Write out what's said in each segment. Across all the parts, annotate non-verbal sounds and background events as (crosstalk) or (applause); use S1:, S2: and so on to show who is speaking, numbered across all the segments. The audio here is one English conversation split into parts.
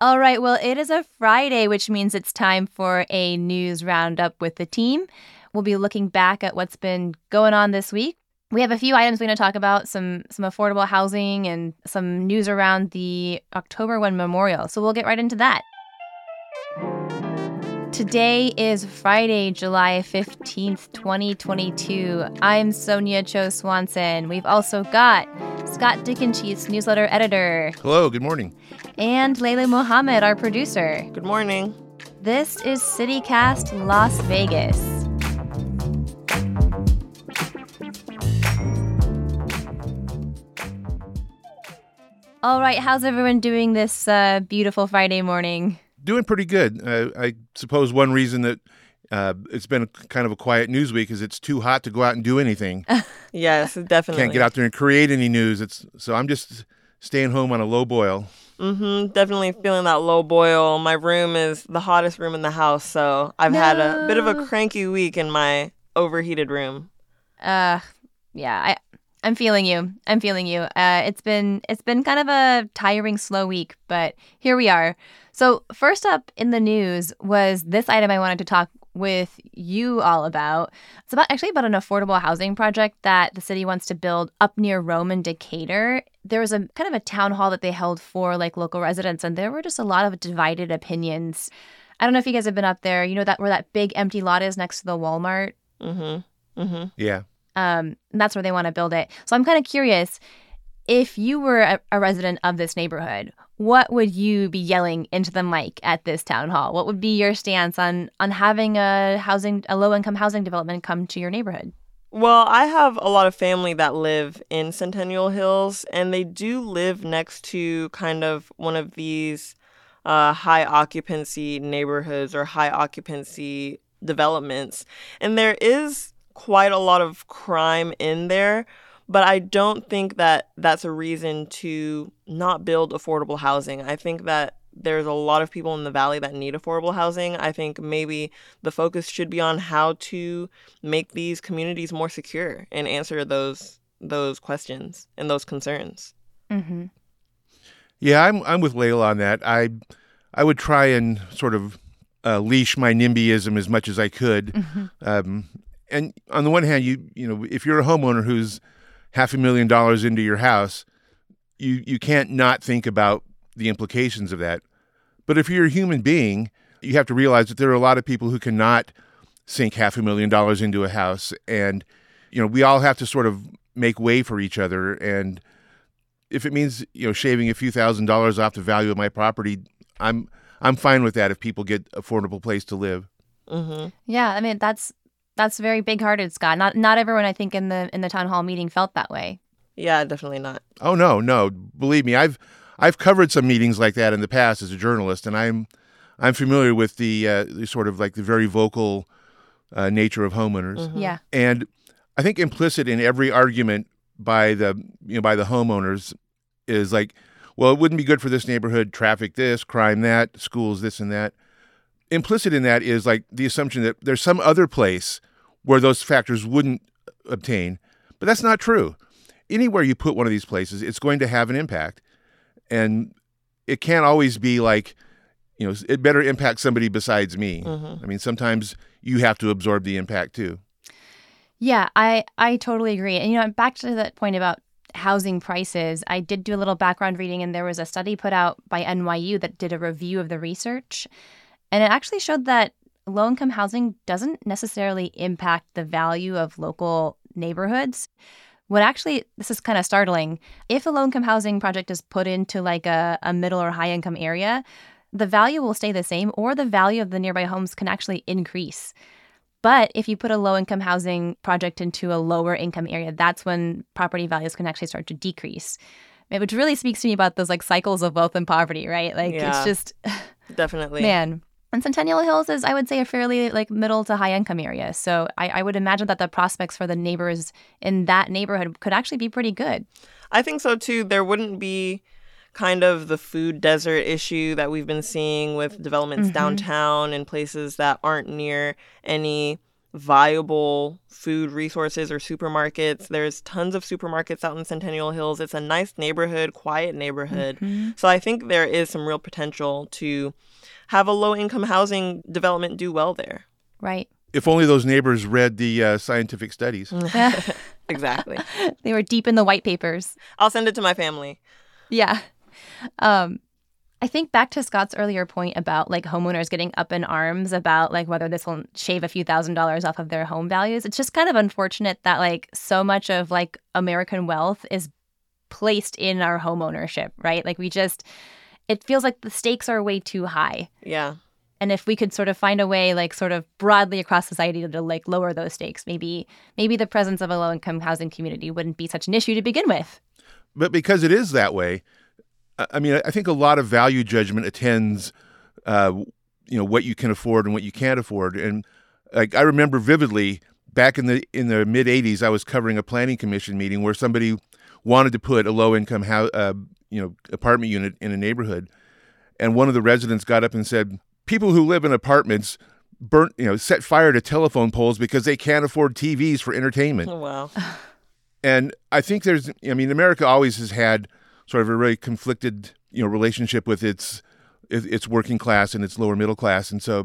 S1: All right, well, it is a Friday, which means it's time for a news roundup with the team. We'll be looking back at what's been going on this week. We have a few items we're going to talk about some some affordable housing and some news around the October 1 memorial. So we'll get right into that. Today is Friday, July 15th, 2022. I'm Sonja Cho Swanson. We've also got Scott Dickensheets, newsletter editor.
S2: Hello, good morning.
S1: And Layla Mohammed, our producer.
S3: Good morning.
S1: This is CityCast Las Vegas. All right, how's everyone doing this uh, beautiful Friday morning?
S2: Doing pretty good. Uh, I suppose one reason that uh, it's been a, kind of a quiet news week is it's too hot to go out and do anything. (laughs)
S3: yes, definitely.
S2: Can't get out there and create any news. It's so I'm just staying home on a low boil.
S3: Mm-hmm. Definitely feeling that low boil. My room is the hottest room in the house, so I've no. had a bit of a cranky week in my overheated room.
S1: Uh, yeah, I I'm feeling you. I'm feeling you. Uh, it's been it's been kind of a tiring, slow week, but here we are. So first up in the news was this item I wanted to talk with you all about. It's about actually about an affordable housing project that the city wants to build up near Rome and Decatur. There was a kind of a town hall that they held for like local residents, and there were just a lot of divided opinions. I don't know if you guys have been up there. You know that where that big empty lot is next to the Walmart.
S3: Mm-hmm. Mm-hmm.
S2: Yeah.
S1: Um, that's where they want to build it. So I'm kind of curious if you were a, a, resident of this neighborhood, what would you be yelling into the mic at this town hall? What would be your stance on on having a housing a low income housing development come to your neighborhood?
S3: Well, I have a lot of family that live in Centennial Hills, and they do live next to kind of one of these uh, high occupancy neighborhoods or high occupancy developments. And there is quite a lot of crime in there, but I don't think that that's a reason to not build affordable housing. I think that there's a lot of people in the valley that need affordable housing. I think maybe the focus should be on how to make these communities more secure and answer those those questions and those concerns.
S1: Mm-hmm.
S2: Yeah, I'm I'm with Layla on that. I I would try and sort of uh, leash my NIMBYism as much as I could. Mm-hmm. Um, and on the one hand, you you know, if you're a homeowner who's half a million dollars into your house, you you can't not think about the implications of that. But if you're a human being, you have to realize that there are a lot of people who cannot sink half a million dollars into a house and you know, we all have to sort of make way for each other and if it means, you know, shaving a few thousand dollars off the value of my property, I'm I'm fine with that if people get affordable place to live.
S3: Mm-hmm.
S1: Yeah, I mean that's that's very big-hearted, Scott. Not not everyone I think in the in the town hall meeting felt that way.
S3: Yeah, definitely not.
S2: Oh no, no. Believe me, I've I've covered some meetings like that in the past as a journalist, and I'm I'm familiar with the, uh, the sort of like the very vocal uh, nature of homeowners.
S1: Mm-hmm. Yeah,
S2: and I think implicit in every argument by the you know by the homeowners is like, well, it wouldn't be good for this neighborhood, traffic this, crime that, schools this and that implicit in that is like the assumption that there's some other place where those factors wouldn't obtain, but that's not true. Anywhere you put one of these places, it's going to have an impact, and it can't always be like, you know, it better impact somebody besides me.
S3: Mm-hmm.
S2: I mean, sometimes you have to absorb the impact too.
S1: Yeah, I I totally agree. And you know, back to that point about housing prices, I did do a little background reading, and there was a study put out by NYU that did a review of the research. And it actually showed that low income housing doesn't necessarily impact the value of local neighborhoods. What actually, this is kind of startling. If a low income housing project is put into like a, a middle or high income area, the value will stay the same or the value of the nearby homes can actually increase. But if you put a low income housing project into a lower income area, that's when property values can actually start to decrease. Which really speaks to me about those like cycles of wealth and poverty, right? Like yeah, it's just (laughs)
S3: definitely
S1: man. And Centennial Hills is, I would say, a fairly like middle to high income area. So I, I would imagine that the prospects for the neighbors in that neighborhood could actually be pretty good.
S3: I think so too. There wouldn't be kind of the food desert issue that we've been seeing with developments mm-hmm. downtown and places that aren't near any viable food resources or supermarkets. There's tons of supermarkets out in Centennial Hills. It's a nice neighborhood, quiet neighborhood. Mm-hmm. So I think there is some real potential to have a low income housing development do well there.
S1: Right.
S2: If only those neighbors read the uh, scientific studies. (laughs) (laughs)
S3: exactly.
S1: they were deep in the white papers.
S3: I'll send it to my family.
S1: Yeah. Um, I think back to Scott's earlier point about like homeowners getting up in arms about like whether this will shave a few thousand dollars off of their home values. It's just kind of unfortunate that like so much of like American wealth is placed in our home ownership, right? Like we just it feels like the stakes are way too high.
S3: Yeah.
S1: And if we could sort of find a way like sort of broadly across society to, to like lower those stakes, maybe maybe the presence of a low income housing community wouldn't be such an issue to begin with.
S2: But because it is that way, I mean, I think a lot of value judgment attends, uh, you know, what you can afford and what you can't afford. And like I remember vividly back in the in the mid '80s, I was covering a planning commission meeting where somebody wanted to put a low income house, uh, you know, apartment unit in a neighborhood, and one of the residents got up and said, "People who live in apartments." burnt you know set fire to telephone poles because they can't afford TVs for entertainment.
S3: Oh, wow. (laughs)
S2: and I think there's I mean America always has had sort of a very conflicted you know relationship with its its working class and its lower middle class, and so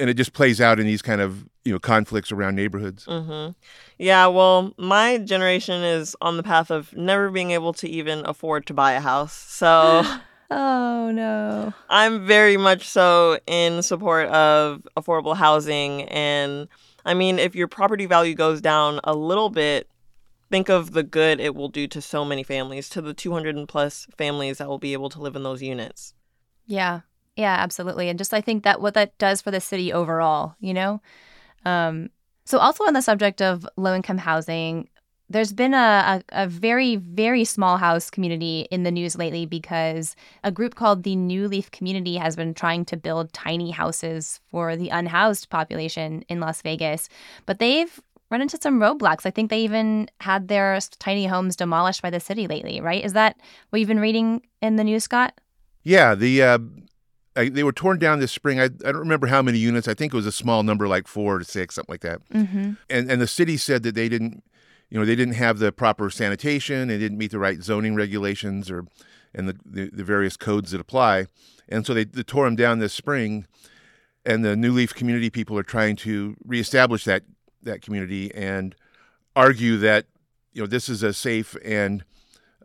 S2: and it just plays out in these kind of you know conflicts around neighborhoods.
S3: Mm-hmm. Yeah, well, my generation is on the path of never being able to even afford to buy a house, so. (gasps)
S1: Oh no.
S3: I'm very much so in support of affordable housing and I mean if your property value goes down a little bit think of the good it will do to so many families, to the 200 and plus families that will be able to live in those units.
S1: Yeah. Yeah, absolutely. And just I think that what that does for the city overall, you know? Um, so, also on the subject of low income housing, there's been a, a, a, very, very small house community in the news lately because a group called the New Leaf Community has been trying to build tiny houses for the unhoused population in Las Vegas. But they've run into some roadblocks. I think they even had their tiny homes demolished by the city lately, right? Is that what you've been reading in the news, Scott?
S2: Yeah, the uh, I, they were torn down this spring. I, I don't remember how many units. I think it was a small number, like four to six, something like that.
S1: Mm-hmm.
S2: And and the city said that they didn't, you know, they didn't have the proper sanitation. They didn't meet the right zoning regulations or and the the, the various codes that apply. And so they, they tore them down this spring. And the New Leaf community people are trying to reestablish that that community and argue that you know this is a safe and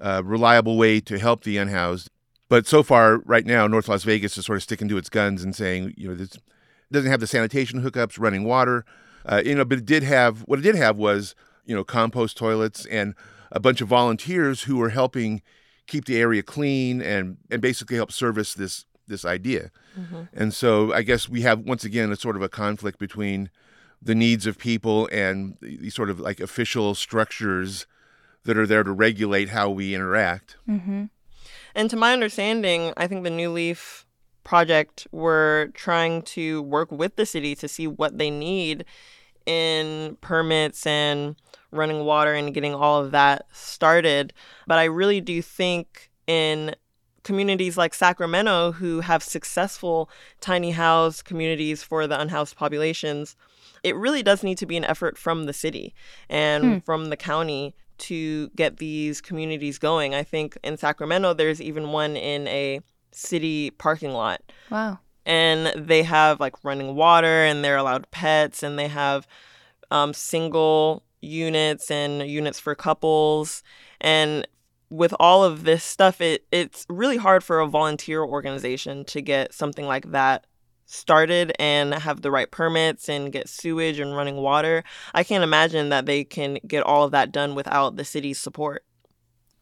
S2: uh, reliable way to help the unhoused. But so far, right now, North Las Vegas is sort of sticking to its guns and saying, you know, this doesn't have the sanitation hookups, running water, uh, you know, but it did have what it did have was you know compost toilets and a bunch of volunteers who were helping keep the area clean and and basically help service this this idea. Mm-hmm. And so I guess we have once again a sort of a conflict between the needs of people and these sort of like official structures that are there to regulate how we interact.
S1: Mm-hmm.
S3: And to my understanding, I think the New Leaf project were trying to work with the city to see what they need in permits and running water and getting all of that started. But I really do think in communities like Sacramento who have successful tiny house communities for the unhoused populations it really does need to be an effort from the city and hmm. from the county to get these communities going. I think in Sacramento, there's even one in a city parking lot.
S1: Wow.
S3: And they have like running water and they're allowed pets and they have um, single units and units for couples. And with all of this stuff, it, it's really hard for a volunteer organization to get something like that started and have the right permits and get sewage and running water, I can't imagine that they can get all of that done without the city's support.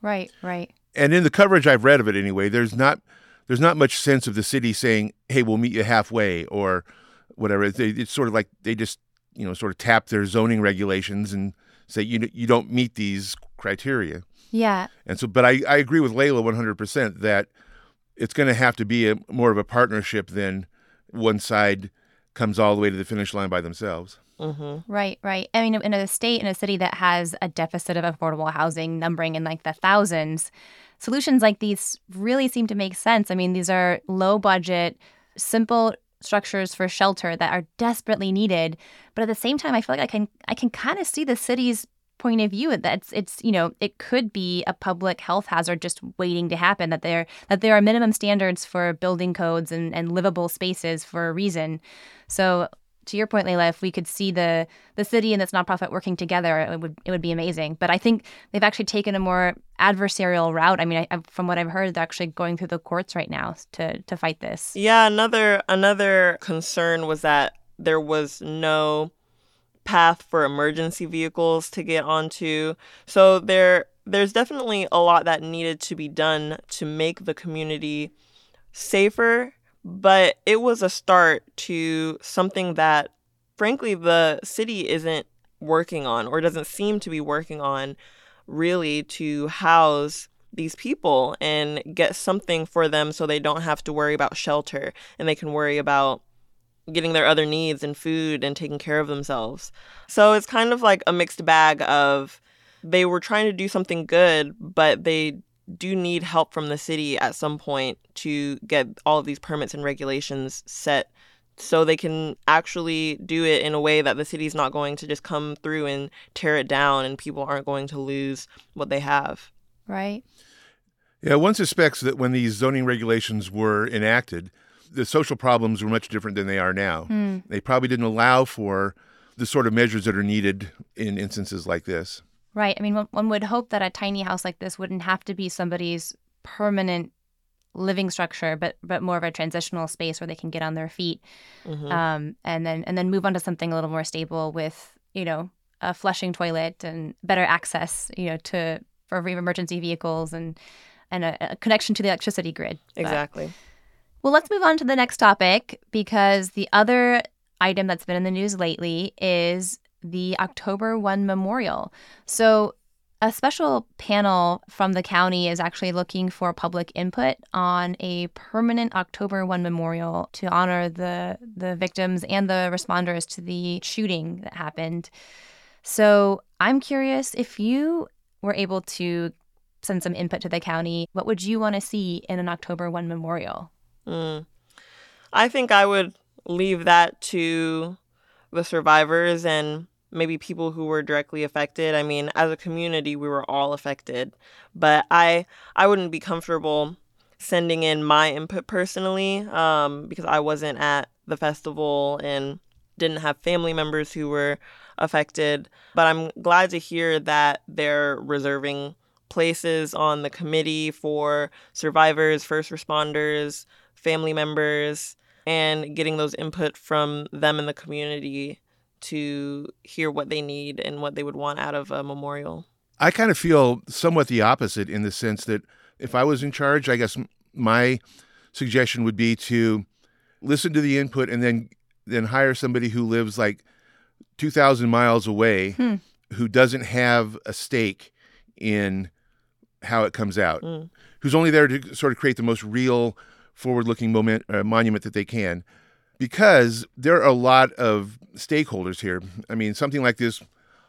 S1: Right, right.
S2: And in the coverage I've read of it anyway, there's not there's not much sense of the city saying, "Hey, we'll meet you halfway" or whatever. It's sort of like they just you know sort of tap their zoning regulations and say you you don't meet these criteria.
S1: Yeah.
S2: And so, but I I agree with Layla 100 percent that it's going to have to be a more of a partnership than one side comes all the way to the finish line by themselves.
S3: Mm-hmm.
S1: Right, right. I mean, in a state, in a city that has a deficit of affordable housing numbering in like the thousands, solutions like these really seem to make sense. I mean, these are low budget, simple structures for shelter that are desperately needed. But at the same time, I feel like I can I can kind of see the city's point of view that it's, you know it could be a public health hazard just waiting to happen that there that there are minimum standards for building codes and, and livable spaces for a reason so to your point, Layla, if we could see the the city and this nonprofit working together, it would it would be amazing. But I think they've actually taken a more adversarial route. I mean, I, from what I've heard, they're actually going through the courts right now to to fight this.
S3: Yeah, another another concern was that there was no path for emergency vehicles to get onto. So there there's definitely a lot that needed to be done to make the community safer but it was a start to something that, frankly, the city isn't working on or doesn't seem to be working on really to house these people and get something for them so they don't have to worry about shelter and they can worry about getting their other needs and food and taking care of themselves. So it's kind of like a mixed bag of they were trying to do something good, but they do need help from the city at some point to get all of these permits and regulations set so they can actually do it in a way that the city's not going to just come through and tear it down and people aren't going to lose what they have.
S1: Right.
S2: Yeah, one suspects that when these zoning regulations were enacted, the social problems were much different than they are now. Hmm. They probably didn't allow for the sort of measures that are needed in instances like this.
S1: Right. I mean, one, one would hope that a tiny house like this wouldn't have to be somebody's permanent living structure, but but more of a transitional space where they can get on their feet, mm-hmm. um, and then and then move on to something a little more stable with you know a flushing toilet and better access, you know, to for emergency vehicles and and a, a connection to the electricity grid.
S3: Exactly. But,
S1: well, let's move on to the next topic because the other item that's been in the news lately is the October 1 memorial. So, a special panel from the county is actually looking for public input on a permanent October 1 memorial to honor the, the victims and the responders to the shooting that happened. So, I'm curious if you were able to send some input to the county, what would you want to see in an October 1 memorial? Mm.
S3: I think I would leave that to the survivors and maybe people who were directly affected. I mean, as a community, we were all affected, but I I wouldn't be comfortable sending in my input personally um, because I wasn't at the festival and didn't have family members who were affected. But I'm glad to hear that they're reserving places on the committee for survivors, first responders, family members, and getting those input from them in the community to hear what they need and what they would want out of a memorial.
S2: I kind of feel somewhat the opposite in the sense that if I was in charge, I guess my suggestion would be to listen to the input and then then hire somebody who lives like 2000 miles away hmm. who doesn't have a stake in how it comes out. Mm. Who's only there to sort of create the most real forward-looking moment, uh, monument that they can because there are a lot of stakeholders here. I mean, something like this,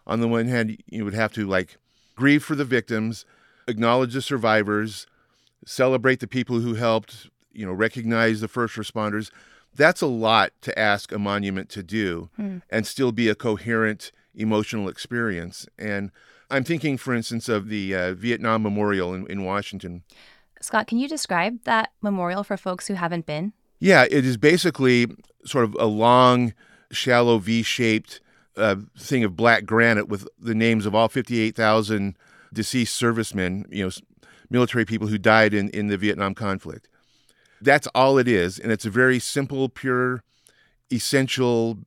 S2: on the one hand, you would have to like grieve for the victims, acknowledge the survivors, celebrate the people who helped, you know, recognize the first responders. That's a lot to ask a monument to do hmm. and still be a coherent emotional experience. And I'm thinking, for instance, of the uh, Vietnam Memorial in, in Washington.
S1: Scott, can you describe that memorial for folks who haven't been?
S2: Yeah, it is basically sort of a long, shallow V shaped uh, thing of black granite with the names of all 58,000 deceased servicemen, you know, military people who died in, in the Vietnam conflict. That's all it is. And it's a very simple, pure, essential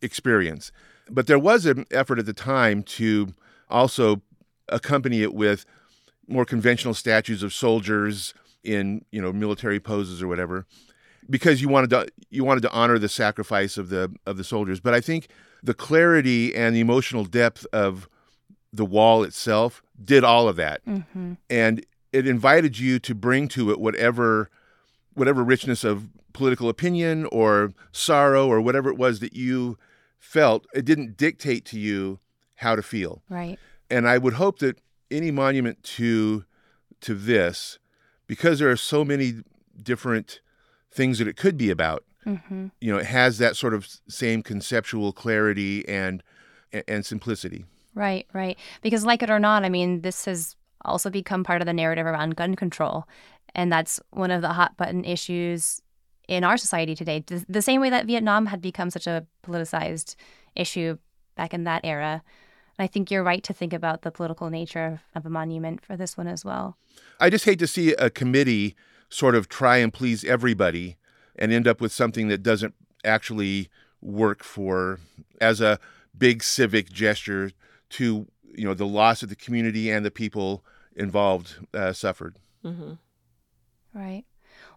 S2: experience. But there was an effort at the time to also accompany it with more conventional statues of soldiers in, you know, military poses or whatever because you wanted to you wanted to honor the sacrifice of the of the soldiers. But I think the clarity and the emotional depth of the wall itself did all of that, mm-hmm. and it invited you to bring to it whatever whatever richness of political opinion or sorrow or whatever it was that you felt. It didn't dictate to you how to feel.
S1: Right.
S2: And I would hope that any monument to to this, because there are so many different things that it could be about. mm-hmm. you know, it has that sort of same conceptual clarity and and simplicity.
S1: Right, right. Because like it or not, I mean, this has also become part of the narrative around gun control, and that's one of the hot button issues in our society today. The same way that Vietnam had become such a politicized issue back in that era. And I think you're right to think about the political nature of, of a monument for this one as well.
S2: I just hate to see a committee sort of try and please everybody and end up with something that doesn't actually work for as a big civic gesture to you know the loss of the community and the people involved uh, suffered.
S1: Mm-hmm. Right.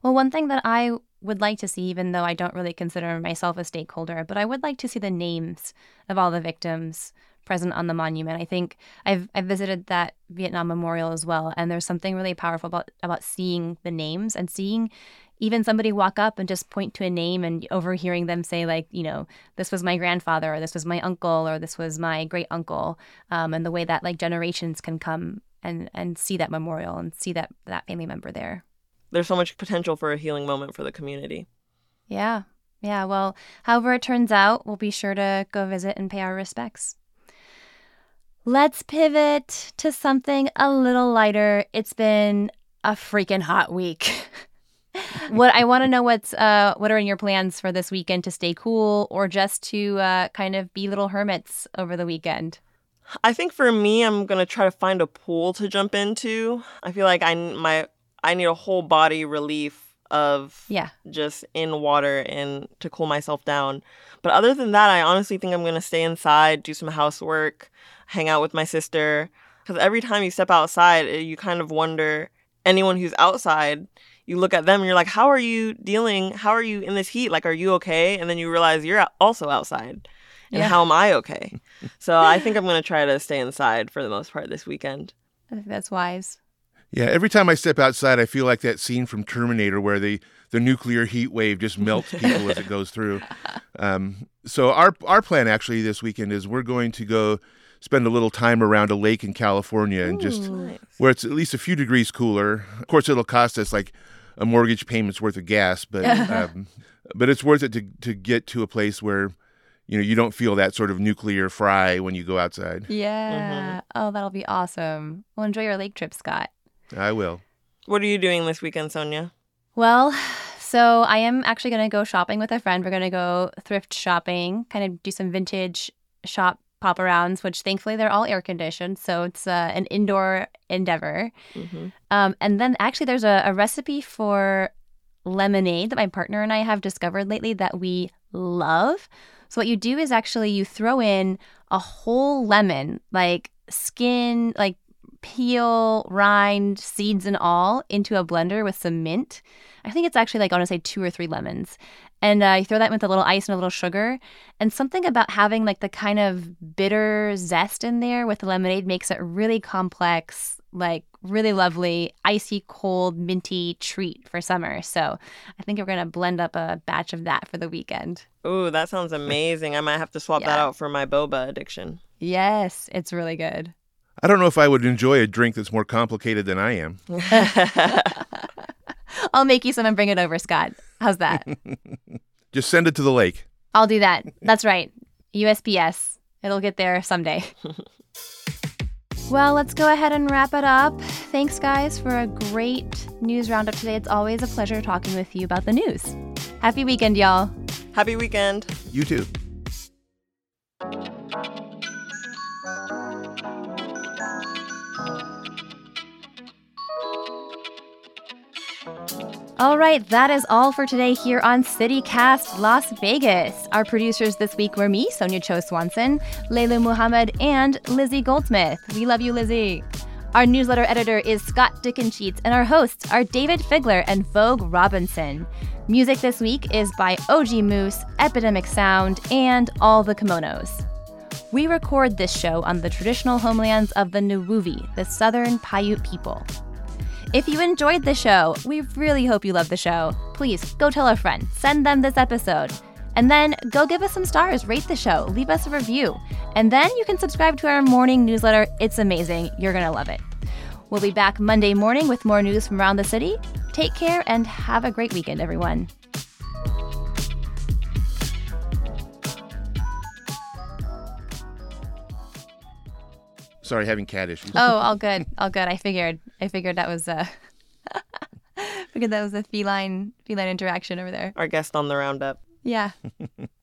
S1: Well, one thing that I would like to see, even though I don't really consider myself a stakeholder, but I would like to see the names of all the victims present on the monument. I think I've I've visited that Vietnam Memorial as well, and there's something really powerful about about seeing the names and seeing even somebody walk up and just point to a name and overhearing them say like you know this was my grandfather or this was my uncle or this was my great uncle um, and the way that like generations can come and and see that memorial and see that that family member there.
S3: There's so much potential for a healing moment for the community.
S1: Yeah. Yeah. Well however it turns out we'll be sure to go visit and pay our respects let's pivot to something a little lighter it's been a freaking hot week (laughs) what I want to know what's uh, what are in your plans for this weekend to stay cool or just to uh, kind of be little hermits over the weekend?
S3: I think for me, I'm gonna try to find a pool to jump into. I feel like I my I need a whole body relief of
S1: yeah
S3: just in water and to cool myself down. But other than that, I honestly think I'm gonna stay inside, do some housework, hang out with my sister. Because every time you step outside, eh, you kind of wonder anyone who's outside you look at them and you're like, how are you dealing? How are you in this heat? Like, are you okay? And then you realize you're also outside. And yeah. how am I okay? (laughs) so I think I'm going to try to stay inside for the most part this weekend.
S1: I think that's wise.
S2: Yeah, every time I step outside, I feel like that scene from Terminator where the, the nuclear heat wave just melts people as it (laughs) goes through. Um, so our our plan actually this weekend is we're going to go spend a little time around a lake in California and just nice. where it's at least a few degrees cooler. Of course, it'll cost us like a mortgage payment's worth of gas, but um, but it's worth it to to get to a place where you know you don't feel that sort of nuclear fry when you go outside.
S1: Yeah. Mm-hmm. Oh, that'll be awesome. Well, enjoy your lake trip, Scott.
S2: I will.
S3: What are you doing this weekend, Sonja?
S1: Well, so I am actually going to go shopping with a friend. We're going to go thrift shopping, kind of do some vintage shop pop arounds, which thankfully they're all air conditioned. So it's uh, an indoor endeavor. Mm-hmm. Um, and then actually, there's a, a recipe for lemonade that my partner and I have discovered lately that we love. So what you do is actually you throw in a whole lemon, like skin, like peel, rind, seeds, and all into a blender with some mint. I think it's actually like I want to say two or three lemons, and uh, you throw that with a little ice and a little sugar. And something about having like the kind of bitter zest in there with the lemonade makes it really complex, like really lovely, icy cold, minty treat for summer. So I think we're going to blend up a batch of that for the weekend.
S3: Ooh, that sounds amazing. I might have to swap yeah. that out for my boba addiction.
S1: Yes, it's really good.
S2: I don't know if I would enjoy a drink that's more complicated than I am. (laughs)
S1: I'll make you some and bring it over, Scott. How's that? (laughs)
S2: Just send it to the lake.
S1: I'll do that. That's right. USPS. It'll get there someday. (laughs) well, let's go ahead and wrap it up. Thanks, guys, for a great news roundup today. It's always a pleasure talking with you about the news. Happy weekend, y'all.
S3: Happy weekend.
S2: You too.
S1: All right, that is all for today here on CityCast Las Vegas. Our producers this week were me, Sonja Cho Swanson, Layla Muhammad, and Lizzie Goldsmith. We love you, Lizzie. Our newsletter editor is Scott Dickensheets, and our hosts are David Figler and Vogue Robinson. Music this week is by OG Moose, Epidemic Sound, and All the Kimonos. We record this show on the traditional homelands of the Nuwuvi, the Southern Paiute people. If you enjoyed the show, we really hope you love the show. Please go tell a friend, send them this episode. And then go give us some stars, rate the show, leave us a review. And then you can subscribe to our morning newsletter. It's amazing. You're going to love it. We'll be back Monday morning with more news from around the city. Take care and have a great weekend, everyone.
S2: Sorry, having cat issues.
S1: Oh, (laughs) all good, all good. I figured, I figured that was a, (laughs) figured that was a feline feline interaction over there.
S3: Our guest on the roundup.
S1: Yeah. (laughs)